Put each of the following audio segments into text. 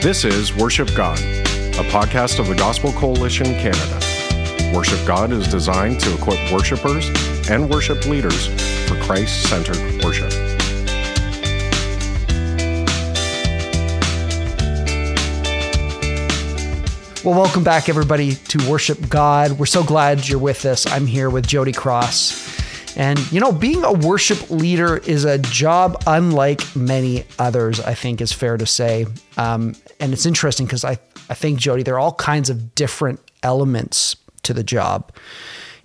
This is Worship God, a podcast of the Gospel Coalition Canada. Worship God is designed to equip worshipers and worship leaders for Christ centered worship. Well, welcome back, everybody, to Worship God. We're so glad you're with us. I'm here with Jody Cross. And, you know, being a worship leader is a job unlike many others, I think is fair to say. Um, and it's interesting because I, I think, Jody, there are all kinds of different elements to the job.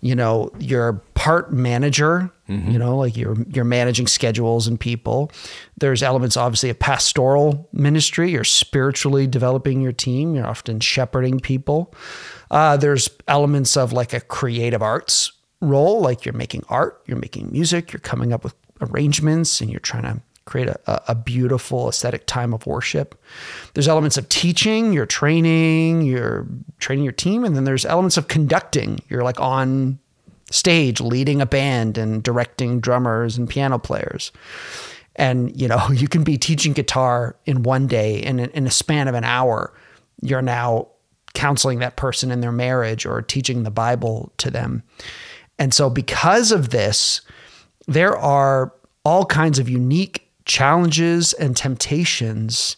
You know, you're part manager, mm-hmm. you know, like you're you're managing schedules and people. There's elements obviously of pastoral ministry. You're spiritually developing your team. You're often shepherding people. Uh, there's elements of like a creative arts role, like you're making art, you're making music, you're coming up with arrangements, and you're trying to create a, a beautiful aesthetic time of worship. There's elements of teaching, you're training, you're training your team, and then there's elements of conducting. You're like on stage leading a band and directing drummers and piano players. And you know, you can be teaching guitar in one day and in, a span of an hour, you're now counseling that person in their marriage or teaching the Bible to them. And so, because of this, there are all kinds of unique challenges and temptations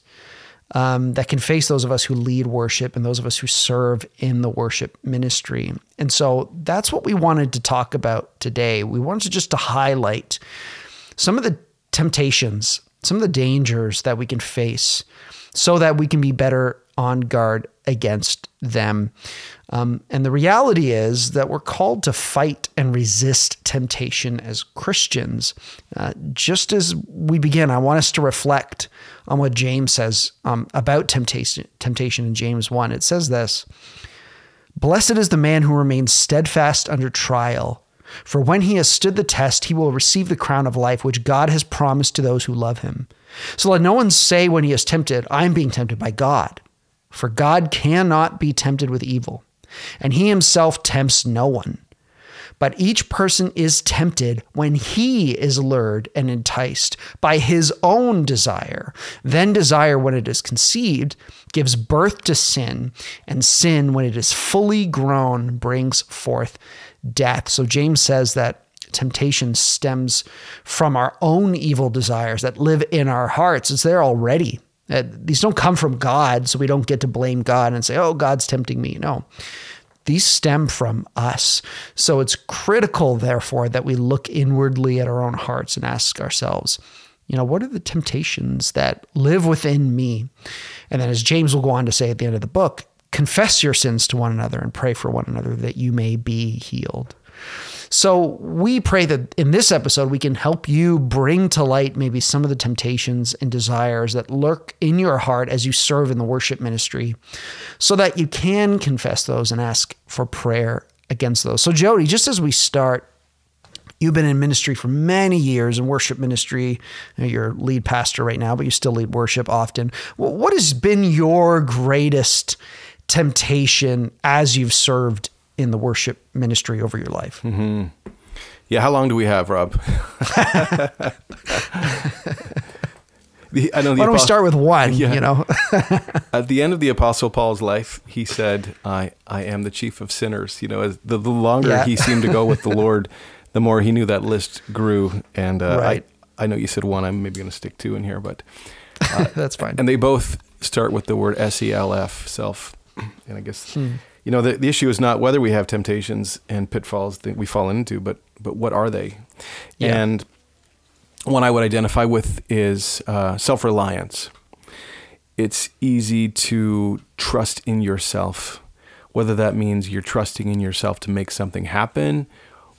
um, that can face those of us who lead worship and those of us who serve in the worship ministry. And so that's what we wanted to talk about today. We wanted to just to highlight some of the temptations, some of the dangers that we can face so that we can be better on guard against them. Um, and the reality is that we're called to fight and resist temptation as Christians. Uh, just as we begin, I want us to reflect on what James says um, about temptation, temptation in James 1. It says this Blessed is the man who remains steadfast under trial. For when he has stood the test, he will receive the crown of life which God has promised to those who love him. So let no one say when he is tempted, I am being tempted by God. For God cannot be tempted with evil, and he himself tempts no one. But each person is tempted when he is lured and enticed by his own desire. Then desire, when it is conceived, gives birth to sin, and sin, when it is fully grown, brings forth death. So James says that temptation stems from our own evil desires that live in our hearts. It's there already. Uh, these don't come from God, so we don't get to blame God and say, oh, God's tempting me. No. These stem from us. So it's critical, therefore, that we look inwardly at our own hearts and ask ourselves, you know, what are the temptations that live within me? And then, as James will go on to say at the end of the book, confess your sins to one another and pray for one another that you may be healed. So we pray that in this episode, we can help you bring to light maybe some of the temptations and desires that lurk in your heart as you serve in the worship ministry so that you can confess those and ask for prayer against those. So, Jody, just as we start, You've been in ministry for many years in worship ministry. You're lead pastor right now, but you still lead worship often. What has been your greatest temptation as you've served in the worship ministry over your life. Mm-hmm. Yeah, how long do we have, Rob? The, I know Why don't we start with one? Yeah. You know, at the end of the Apostle Paul's life, he said, "I I am the chief of sinners." You know, as the, the longer yeah. he seemed to go with the Lord, the more he knew that list grew. And uh, right. I I know you said one. I'm maybe going to stick two in here, but uh, that's fine. And they both start with the word S E L F, self. And I guess. Hmm you know, the, the issue is not whether we have temptations and pitfalls that we fall into, but but what are they? Yeah. And one I would identify with is uh, self reliance. It's easy to trust in yourself, whether that means you're trusting in yourself to make something happen,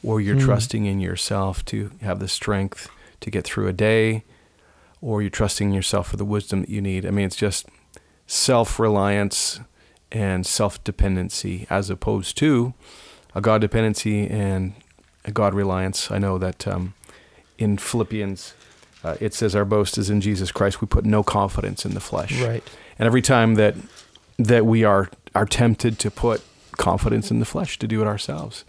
or you're mm. trusting in yourself to have the strength to get through a day, or you're trusting yourself for the wisdom that you need. I mean, it's just self reliance and self dependency as opposed to a God dependency and a God reliance. I know that um, in Philippians, uh, it says, Our boast is in Jesus Christ. We put no confidence in the flesh. Right. And every time that that we are are tempted to put confidence in the flesh to do it ourselves,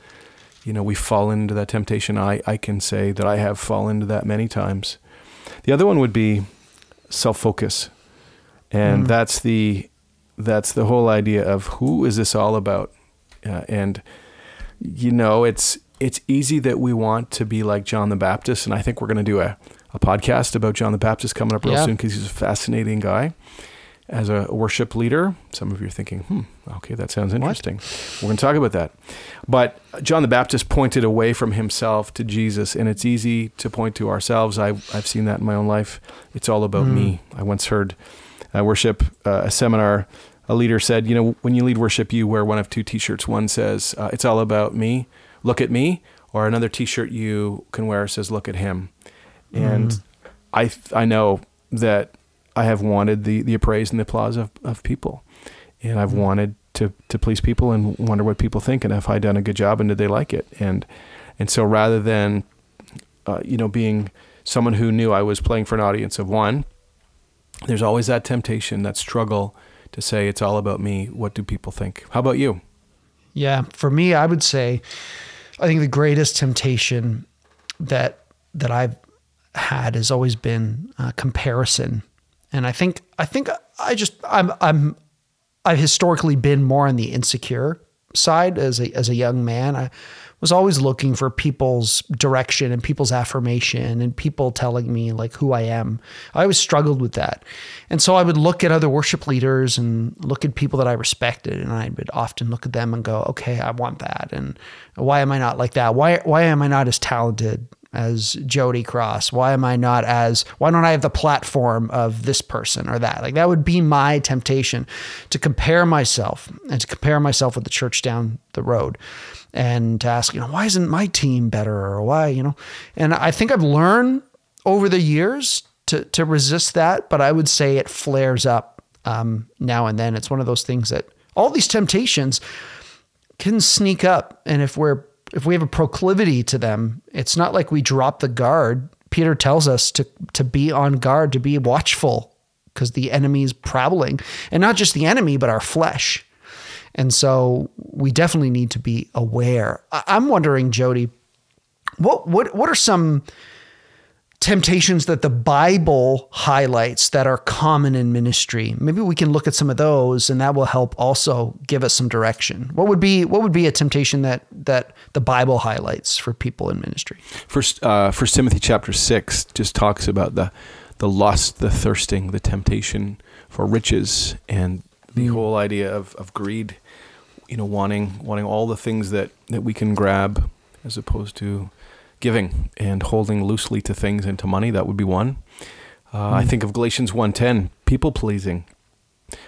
you know, we fall into that temptation. I, I can say that I have fallen into that many times. The other one would be self focus. and mm. that's the that's the whole idea of who is this all about, uh, and you know it's it's easy that we want to be like John the Baptist, and I think we're going to do a, a podcast about John the Baptist coming up real yeah. soon because he's a fascinating guy as a worship leader. Some of you are thinking, hmm, okay, that sounds interesting. What? We're going to talk about that. But John the Baptist pointed away from himself to Jesus, and it's easy to point to ourselves. I, I've seen that in my own life. It's all about mm. me. I once heard a worship, uh, a seminar, a leader said, you know, when you lead worship, you wear one of two t shirts. One says, uh, it's all about me, look at me, or another t shirt you can wear says, look at him. And mm. I, I know that I have wanted the the appraise and the applause of, of people, and I've mm-hmm. wanted to to please people and wonder what people think and have I done a good job and did they like it and and so rather than uh, you know being someone who knew I was playing for an audience of one, there's always that temptation, that struggle to say it's all about me. What do people think? How about you? Yeah, for me, I would say, I think the greatest temptation that that I've had has always been uh, comparison and I think I think I just I'm I'm I've historically been more on the insecure side as a as a young man. I was always looking for people's direction and people's affirmation and people telling me like who I am. I always struggled with that. And so I would look at other worship leaders and look at people that I respected and I would often look at them and go, "Okay, I want that." And why am I not like that? Why why am I not as talented as Jody Cross? Why am I not as, why don't I have the platform of this person or that? Like that would be my temptation to compare myself and to compare myself with the church down the road and to ask, you know, why isn't my team better or why, you know? And I think I've learned over the years to, to resist that, but I would say it flares up um, now and then. It's one of those things that all these temptations can sneak up. And if we're if we have a proclivity to them, it's not like we drop the guard. Peter tells us to to be on guard, to be watchful, because the enemy is prowling, and not just the enemy, but our flesh. And so we definitely need to be aware. I'm wondering, Jody, what what what are some temptations that the Bible highlights that are common in ministry. Maybe we can look at some of those and that will help also give us some direction. What would be what would be a temptation that that the Bible highlights for people in ministry? First uh First Timothy chapter 6 just talks about the the lust, the thirsting, the temptation for riches and the mm. whole idea of of greed, you know, wanting wanting all the things that that we can grab as opposed to giving and holding loosely to things and to money. That would be one. Uh, mm. I hmm. think of Galatians 1.10, people pleasing.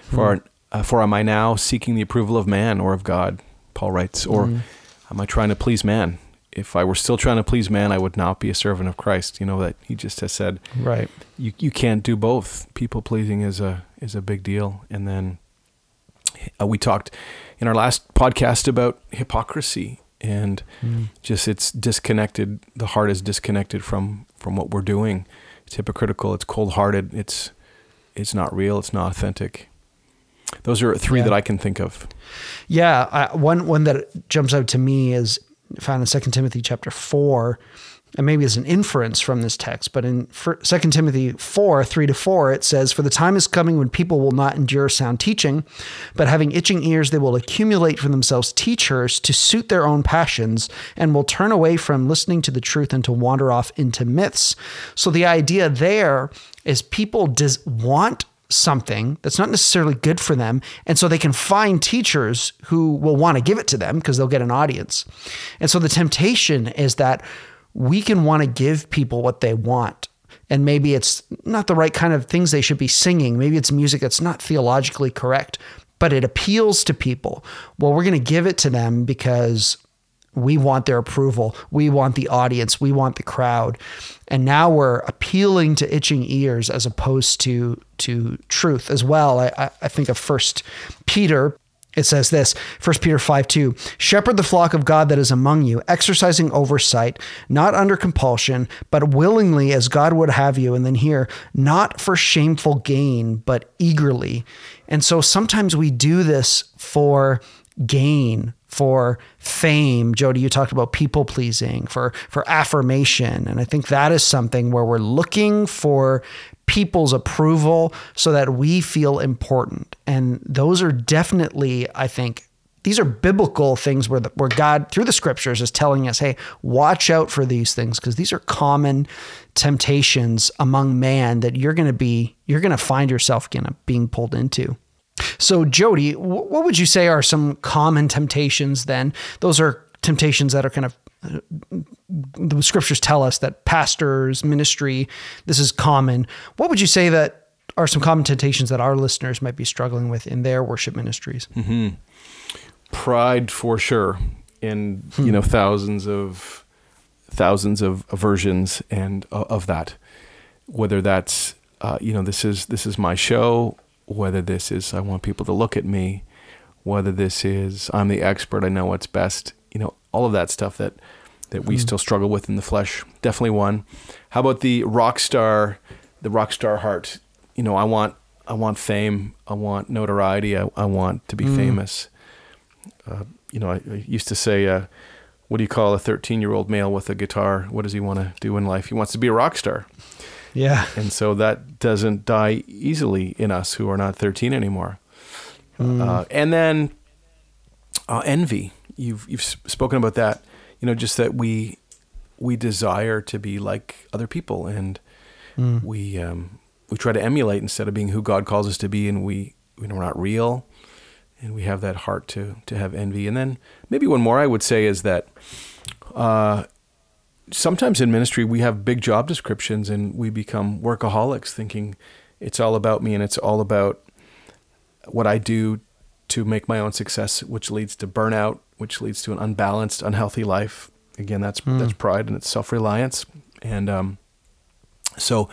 For, mm. uh, for am I now seeking the approval of man or of God? Paul writes. Or mm. am I trying to please man? If I were still trying to please man, I would not be a servant of Christ. You know that he just has said. Right. You you can't do both. People pleasing is a is a big deal. And then uh, we talked in our last podcast about hypocrisy and mm. just it's disconnected. The heart is disconnected from from what we're doing. It's hypocritical. It's cold hearted. It's it's not real. It's not authentic. Those are three yeah. that I can think of. Yeah, I, one one that jumps out to me is found in Second Timothy chapter four, and maybe as an inference from this text, but in 2 Timothy 4 3 to 4, it says, For the time is coming when people will not endure sound teaching, but having itching ears, they will accumulate for themselves teachers to suit their own passions and will turn away from listening to the truth and to wander off into myths. So the idea there is people does want something that's not necessarily good for them. And so they can find teachers who will want to give it to them because they'll get an audience. And so the temptation is that we can want to give people what they want. And maybe it's not the right kind of things they should be singing. Maybe it's music that's not theologically correct, but it appeals to people. Well, we're going to give it to them because we want their approval. We want the audience. We want the crowd. And now we're appealing to itching ears as opposed to to truth as well. I, I think of First Peter it says this 1 Peter 5 2 Shepherd the flock of God that is among you, exercising oversight, not under compulsion, but willingly as God would have you. And then here, not for shameful gain, but eagerly. And so sometimes we do this for gain, for fame. Jody, you talked about people pleasing, for, for affirmation. And I think that is something where we're looking for people's approval so that we feel important. And those are definitely, I think, these are biblical things where the, where God through the scriptures is telling us, hey, watch out for these things because these are common temptations among man that you're going to be you're going to find yourself of being pulled into. So Jody, what would you say are some common temptations then? Those are temptations that are kind of the scriptures tell us that pastors, ministry, this is common. What would you say that are some common temptations that our listeners might be struggling with in their worship ministries? Mm-hmm. Pride, for sure, in hmm. you know thousands of thousands of versions and uh, of that. Whether that's uh, you know this is this is my show, whether this is I want people to look at me, whether this is I'm the expert, I know what's best you know, all of that stuff that that we mm. still struggle with in the flesh. Definitely one. How about the rock star, the rock star heart? You know, I want I want fame. I want notoriety. I, I want to be mm. famous. Uh, you know, I, I, used to say, uh, what do you call a 13 year old male with a guitar? What does he want to do in life? He wants to be a rock star. Yeah. And so that doesn't die easily in us who are not 13 anymore. Mm. Uh, and then uh, envy you've you've spoken about that. You know, just that we we desire to be like other people, and mm. we um, we try to emulate instead of being who God calls us to be, and we you know we're not real, and we have that heart to to have envy. And then maybe one more I would say is that. Uh, sometimes in ministry we have big job descriptions and we become workaholics thinking it's all about me and it's all about what I do to make my own success, which leads to burnout which leads to an unbalanced, unhealthy life. Again, that's mm. that's pride and it's self reliance, and um, so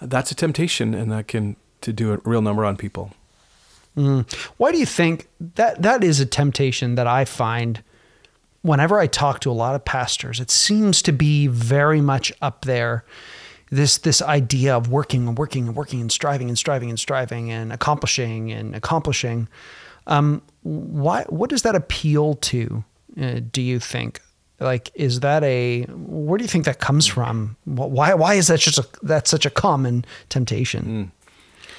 that's a temptation, and that can to do a real number on people. Mm. Why do you think that that is a temptation that I find whenever I talk to a lot of pastors? It seems to be very much up there. This this idea of working and working and working and striving and striving and striving and accomplishing and accomplishing. Um, why? What does that appeal to? Uh, do you think? Like, is that a? Where do you think that comes from? Why? Why is that just a? That's such a common temptation. Mm.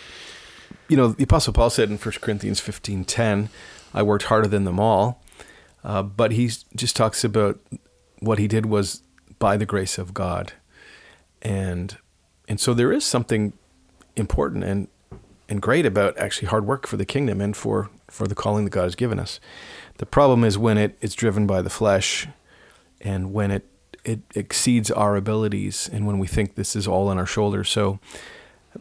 You know, the Apostle Paul said in 1 Corinthians fifteen ten, "I worked harder than them all," uh, but he just talks about what he did was by the grace of God, and and so there is something important and and great about actually hard work for the kingdom and for for the calling that God has given us. The problem is when it, it's driven by the flesh and when it, it exceeds our abilities and when we think this is all on our shoulders. So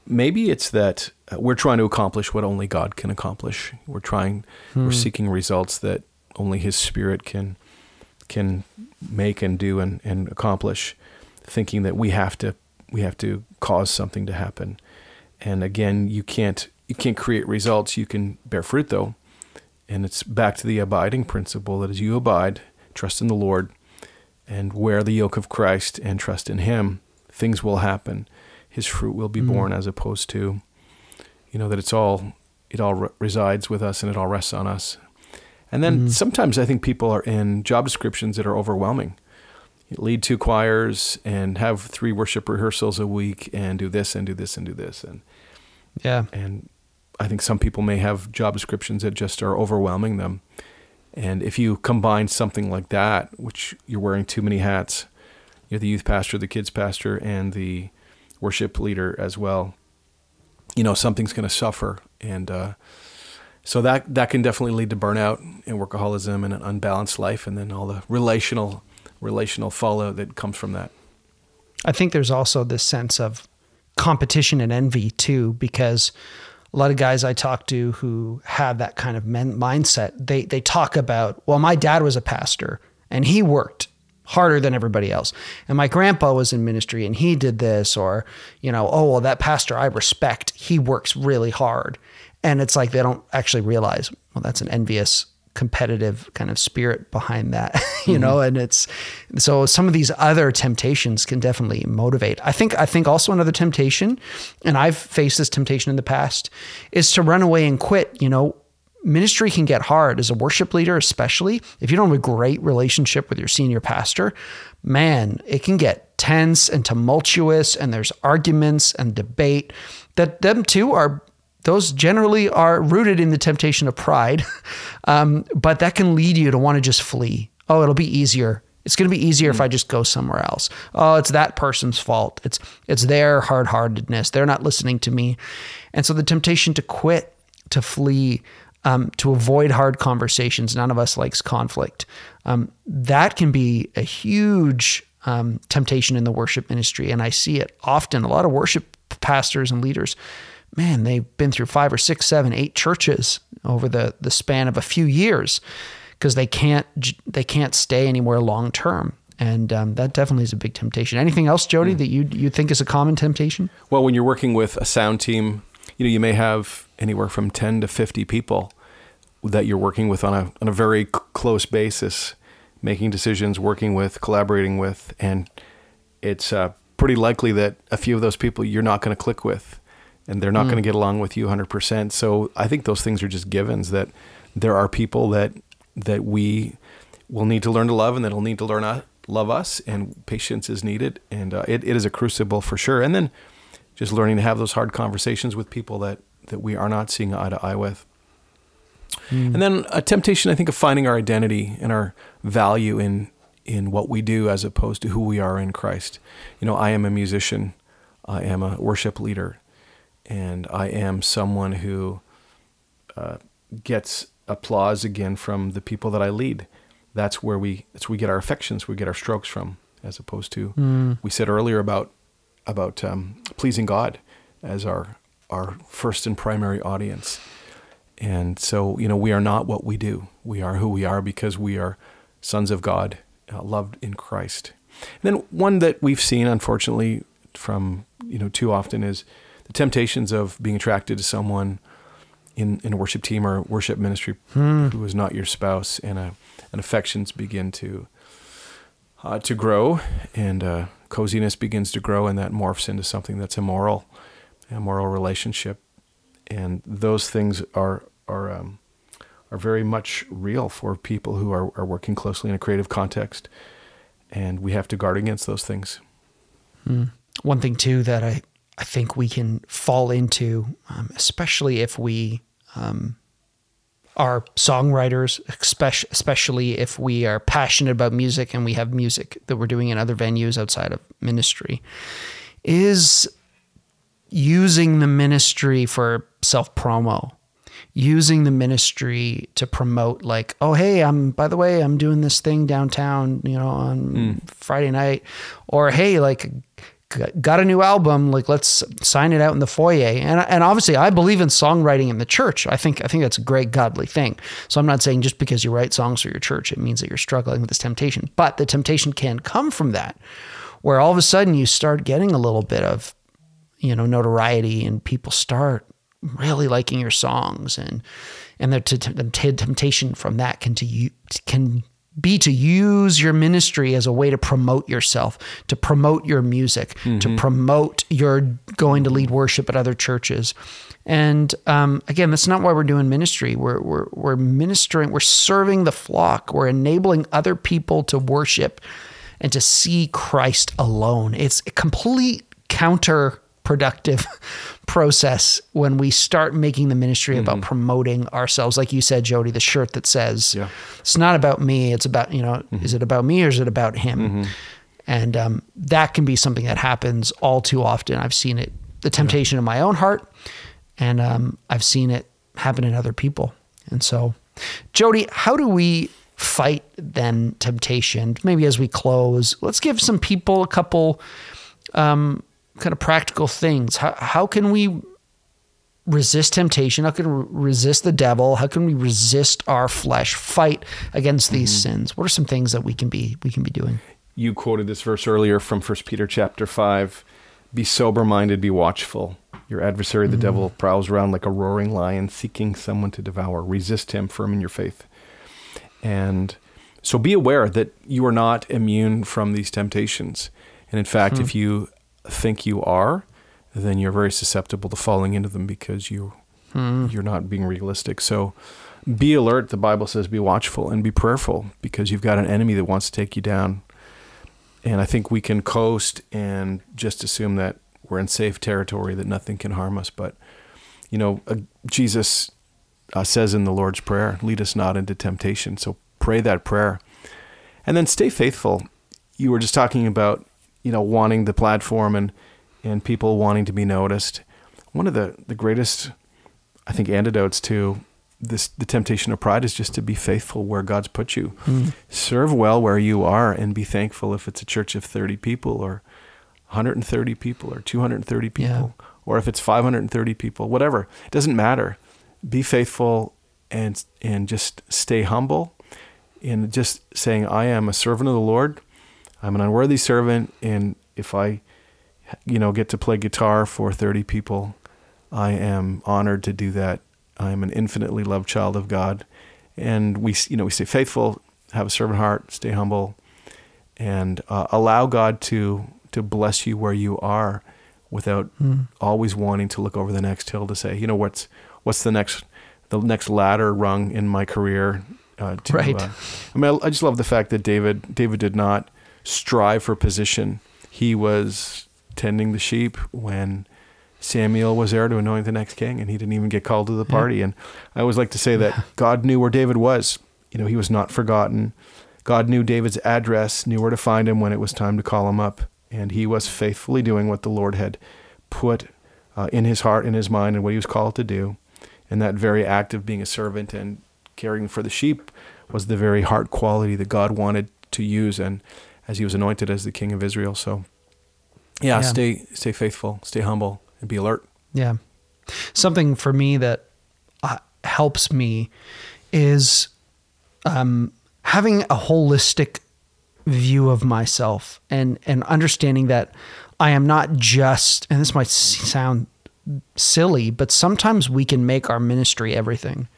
maybe it's that uh, we're trying to accomplish what only God can accomplish. We're trying, hmm. we're seeking results that only His Spirit can can make and do and, and accomplish, thinking that we have to we have to cause something to happen. And again, you can't you can't create results. You can bear fruit though. And it's back to the abiding principle that as you abide, trust in the Lord, and wear the yoke of Christ and trust in Him, things will happen. His fruit will be mm born, as opposed to, you know, that it's all it all re- resides with us and it all rests on us. And then mm sometimes I think people are in job descriptions that are overwhelming. lead two choirs and have three worship rehearsals a week and do this and do this and do this and yeah and I think some people may have job descriptions that just are overwhelming them. And if you combine something like that, which you're wearing too many hats, you're the youth pastor, the kids pastor, and the worship leader as well, you know, something's going to suffer. And uh, so that, that can definitely lead to burnout and workaholism and an unbalanced life, and then all the relational relational fallout that comes from that. I think there's also this sense of competition and envy too, because a lot of guys I talk to who have that kind of men- mindset, they they talk about, well, my dad was a pastor and he worked harder than everybody else. And my grandpa was in ministry and he did this or, you know, oh, well, that pastor I respect, he works really hard. And it's like they don't actually realize, well, that's an envious competitive kind of spirit behind that, you mm-hmm. know, and it's so some of these other temptations can definitely motivate. I think I think also another temptation, and I've faced this temptation in the past, is to run away and quit, you know, ministry can get hard as a worship leader, especially if you don't have a great relationship with your senior pastor. Man, it can get tense and tumultuous, and there's arguments and debate. That them too are those generally are rooted in the temptation of pride, um, but that can lead you to want to just flee. Oh, it'll be easier. It's going to be easier if I just go somewhere else. Oh, it's that person's fault. It's it's their hard-heartedness. They're not listening to me, and so the temptation to quit, to flee, um, to avoid hard conversations. None of us likes conflict. Um, that can be a huge um, temptation in the worship ministry, and I see it often. A lot of worship pastors and leaders man, they've been through five or six, seven, eight churches over the the span of a few years because they can't they can't stay anywhere long term. And um, that definitely is a big temptation. Anything else, Jody, mm. that you you think is a common temptation? Well, when you're working with a sound team, you know you may have anywhere from ten to fifty people that you're working with on a on a very c- close basis, making decisions, working with, collaborating with, and it's uh, pretty likely that a few of those people you're not going to click with and they're not mm. going to get along with you 100%. So I think those things are just givens that there are people that that we will need to learn to love and that'll need to learn to love us and patience is needed and uh, it, it is a crucible for sure. And then just learning to have those hard conversations with people that that we are not seeing eye to eye with. Mm. And then a temptation I think of finding our identity and our value in in what we do as opposed to who we are in Christ. You know, I am a musician. I am a worship leader and I am someone who uh, gets applause again from the people that I lead. That's where we that's where we get our affections, we get our strokes from, as opposed to mm. we said earlier about about um, pleasing God as our our first and primary audience. And so, you know, we are not what we do. We are who we are because we are sons of God, uh, loved in Christ. And then one that we've seen, unfortunately, from you know too often is the temptations of being attracted to someone in, in a worship team or worship ministry hmm. who is not your spouse, and, uh, and affections begin to uh, to grow, and uh, coziness begins to grow, and that morphs into something that's immoral, a moral relationship, and those things are are um, are very much real for people who are, are working closely in a creative context, and we have to guard against those things. Hmm. One thing too that I I think we can fall into, um, especially if we um, are songwriters, especially if we are passionate about music and we have music that we're doing in other venues outside of ministry, is using the ministry for self promo using the ministry to promote like oh hey i'm by the way i'm doing this thing downtown you know on mm. friday night or hey like got a new album like let's sign it out in the foyer. And and obviously I believe in songwriting in the church. I think I think that's a great godly thing. So I'm not saying just because you write songs for your church it means that you're struggling with this temptation. But the temptation can come from that where all of a sudden you start getting a little bit of you know notoriety and people start really liking your songs. And and the, t- the temptation from that can to you can be to use your ministry as a way to promote yourself, to promote your music, mm-hmm. to promote your going to lead worship at other churches. And um, again, that's not why we're doing ministry. We're, we're, we're ministering, we're serving the flock, we're enabling other people to worship and to see Christ alone. It's a complete counterproductive process when we start making the ministry mm-hmm. about promoting ourselves. Like you said, Jody, the shirt that says, yeah. it's not about me. It's about, you know, mm-hmm. is it about me or is it about him? Mm-hmm. And um, that can be something that happens all too often. I've seen it, the temptation yeah. in my own heart, and um, I've seen it happen in other people. And so, Jody, how do we fight then temptation? Maybe as we close, let's give some people a couple um, kind of practical things. How, how can we resist temptation? How can we resist the devil? How can we resist our flesh, fight against these mm-hmm. sins? What are some things that we can be we can be doing? You quoted this verse earlier from 1 Peter chapter 5. Be sober minded, be watchful. Your adversary, the mm-hmm. devil, prowls around like a roaring lion, seeking someone to devour. Resist him, firm in your faith. And so be aware that you are not immune from these temptations. And in fact, hmm. if you think you are, then you're very susceptible to falling into them because you hmm. you're not being realistic. So be alert. The Bible says be watchful and be prayerful because you've got an enemy that wants to take you down. And I think we can coast and just assume that we're in safe territory, that nothing can harm us. But, you know, uh, Jesus uh, says in the Lord's Prayer, lead us not into temptation. So pray that prayer. And then stay faithful. You were just talking about, you know, wanting the platform and, and people wanting to be noticed. One of the, the greatest, I think, antidotes to this the temptation of pride is just to be faithful where God's put you. Mm. Serve well where you are and be thankful if it's a church of 30 people or 130 people or 230 people yeah. or if it's 530 people, whatever. It doesn't matter. Be faithful and and just stay humble and just saying I am a servant of the Lord. I'm an unworthy servant and if I you know get to play guitar for 30 people, I am honored to do that I am an infinitely loved child of God. And we, you know, we stay faithful, have a servant heart, stay humble, and uh, allow God to to bless you where you are, without mm. always wanting to look over the next hill to say, you know, what's what's the next the next ladder rung in my career. Uh, to, right. Uh, I mean, I, I just love the fact that David David did not strive for position. He was tending the sheep when Samuel was there to anoint the next king, and he didn't even get called to the party. Yeah. And I always like to say that God knew where David was. You know, he was not forgotten. God knew David's address, knew where to find him when it was time to call him up, and he was faithfully doing what the Lord had put uh, in his heart, in his mind, and what he was called to do. And that very act of being a servant and caring for the sheep was the very heart quality that God wanted to use, and as he was anointed as the king of Israel. So, yeah, yeah. stay stay faithful, stay humble and be alert. Yeah. Something for me that uh, helps me is um, having a holistic view of myself and and understanding that I am not just and this might sound silly, but sometimes we can make our ministry everything.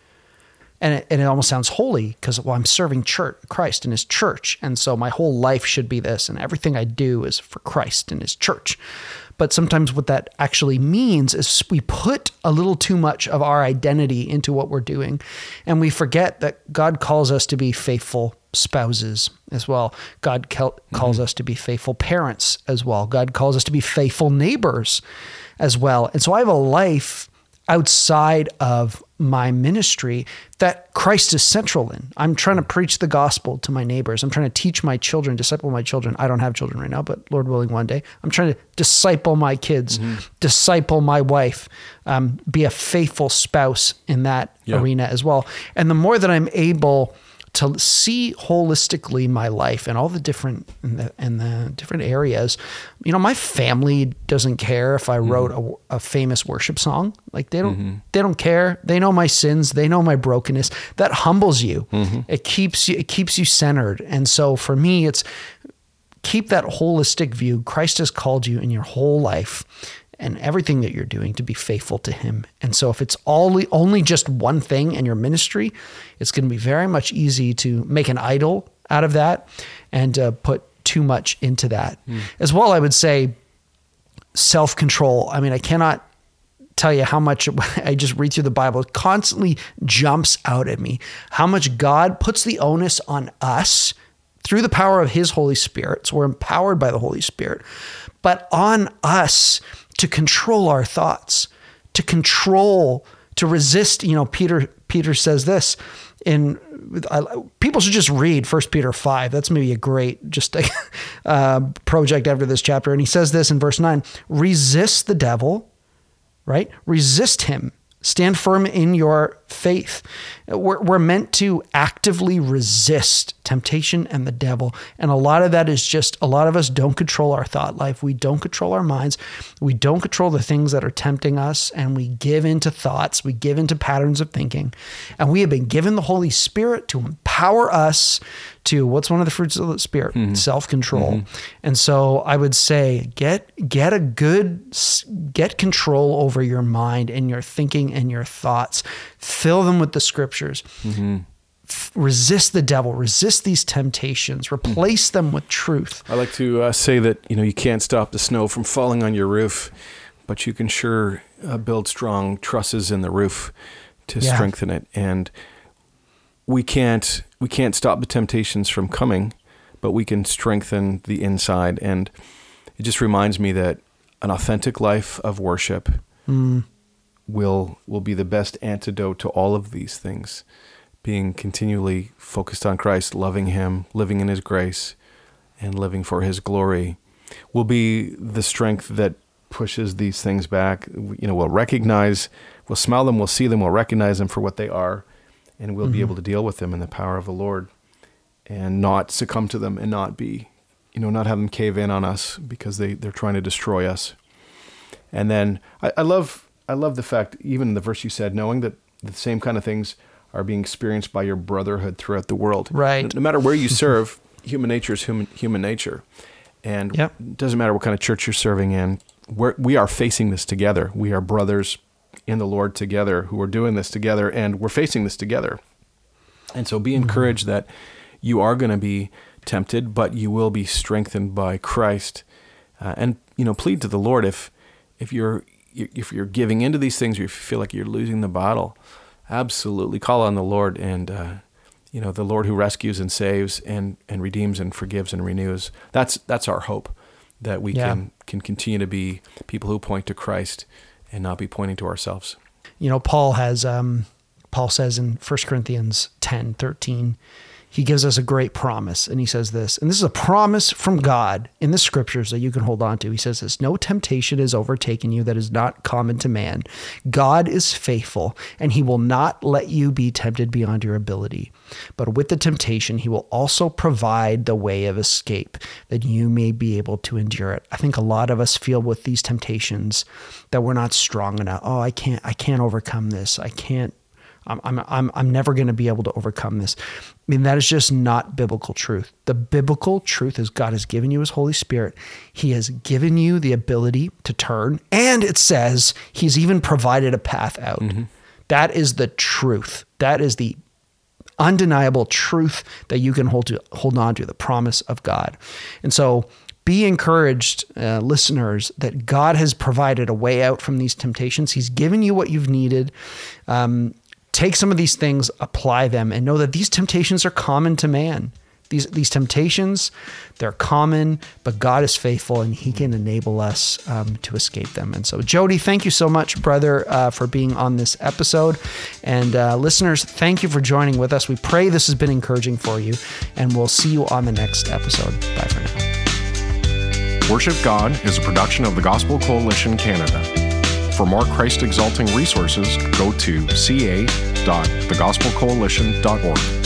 And it, and it almost sounds holy because well, I'm serving church, Christ and His church, and so my whole life should be this, and everything I do is for Christ and His church. But sometimes what that actually means is we put a little too much of our identity into what we're doing. And we forget that God calls us to be faithful spouses as well. God calls mm-hmm. us to be faithful parents as well. God calls us to be faithful neighbors as well. And so I have a life outside of my ministry that Christ is central in. I'm trying to preach the gospel to my neighbors. I'm trying to teach my children, disciple my children. I don't have children right now, but Lord willing, one day. I'm trying to disciple my kids, mm-hmm. disciple my wife, um, be a faithful spouse in that yeah. arena as well. And the more that I'm able to see holistically my life and all the different and the, and the different areas. You know, my family doesn't care if I mm-hmm. wrote a, a, famous worship song. Like they don't mm-hmm. they don't care. They know my sins. They know my brokenness. That humbles you. Mm-hmm. It keeps you it keeps you centered. And so for me, it's keep that holistic view. Christ has called you in your whole life and everything that you're doing to be faithful to him. And so if it's all only just one thing in your ministry, it's going to be very much easy to make an idol out of that and uh, put too much into that. Mm. As well, I would say self-control. I mean, I cannot tell you how much I just read through the Bible, it constantly jumps out at me how much God puts the onus on us through the power of his Holy Spirit. So we're empowered by the Holy Spirit, but on us to control our thoughts, to control, to resist. You know, Peter Peter says this in people should just read First Peter five. That's maybe a great just a, uh, project after this chapter. And he says this in verse nine: resist the devil, right? Resist him Stand firm in your faith. We're, we're, meant to actively resist temptation and the devil. And a lot of that is just a lot of us don't control our thought life. We don't control our minds. We don't control the things that are tempting us. And we give into thoughts. We give into patterns of thinking. And we have been given the Holy Spirit to empower us to what's one of the fruits of the spirit mm-hmm. self-control mm-hmm. and so i would say get get a good get control over your mind and your thinking and your thoughts fill them with the scriptures mm-hmm. resist the devil resist these temptations replace mm-hmm. them with truth i like to uh, say that you know you can't stop the snow from falling on your roof but you can sure uh, build strong trusses in the roof to yeah. strengthen it and we can't we can't stop the temptations from coming, but we can strengthen the inside. And it just reminds me that an authentic life of worship mm. Will will be the best antidote to all of these things. Being continually focused on Christ, loving Him, living in His grace, and living for His glory will be the strength that pushes these things back. You know, we'll recognize, we'll smell them, we'll see them, we'll recognize them for what they are, and we'll mm-hmm. be able to deal with them in the power of the Lord and not succumb to them and not be, you know, not have them cave in on us because they, they're trying to destroy us. And then I, I love I love the fact, even in the verse you said, knowing that the same kind of things are being experienced by your brotherhood throughout the world. Right. No, no matter where you serve, human nature is human human nature. And yep. it doesn't matter what kind of church you're serving in, we're, we are facing this together. We are brothers in the Lord together who are doing this together, and we're facing this together. And so be mm-hmm. encouraged mm-hmm. that you are going to be tempted, but you will be strengthened by Christ. Uh, and you know, plead to the Lord if if you're if you're giving into these things or you feel like you're losing the battle, absolutely call on the Lord and uh, you know the Lord who rescues and saves and and redeems and forgives and renews. That's that's our hope that we yeah. can can continue to be people who point to Christ and not be pointing to ourselves. You know, Paul has um, Paul says in 1 Corinthians 10, 13, he gives us a great promise. And he says this, and this is a promise from God in the scriptures that you can hold on to. He says this No temptation has overtaken you that is not common to man. God is faithful, and he will not let you be tempted beyond your ability. But with the temptation, he will also provide the way of escape that you may be able to endure it. I think a lot of us feel with these temptations that we're not strong enough. Oh, I can't, I can't overcome this. I can't I'm, I'm, I'm, I'm never going to be able to overcome this. I mean, that is just not biblical truth. The biblical truth is God has given you his Holy Spirit. He has given you the ability to turn. And it says he's even provided a path out. Mm-hmm. That is the truth. That is the undeniable truth that you can hold to hold on to the promise of God. And so be encouraged, uh, listeners, that God has provided a way out from these temptations. He's given you what you've needed. Um, take some of these things, apply them, and know that these temptations are common to man. These, these temptations, they're common, but God is faithful and He can enable us um, to escape them. And so, Jody, thank you so much, brother, uh, for being on this episode. And uh, listeners, thank you for joining with us. We pray this has been encouraging for you, and we'll see you on the next episode. Bye for now. Worship God is a production of the Gospel Coalition Canada. For more Christ exalting resources, go to ca.thegospelcoalition.org.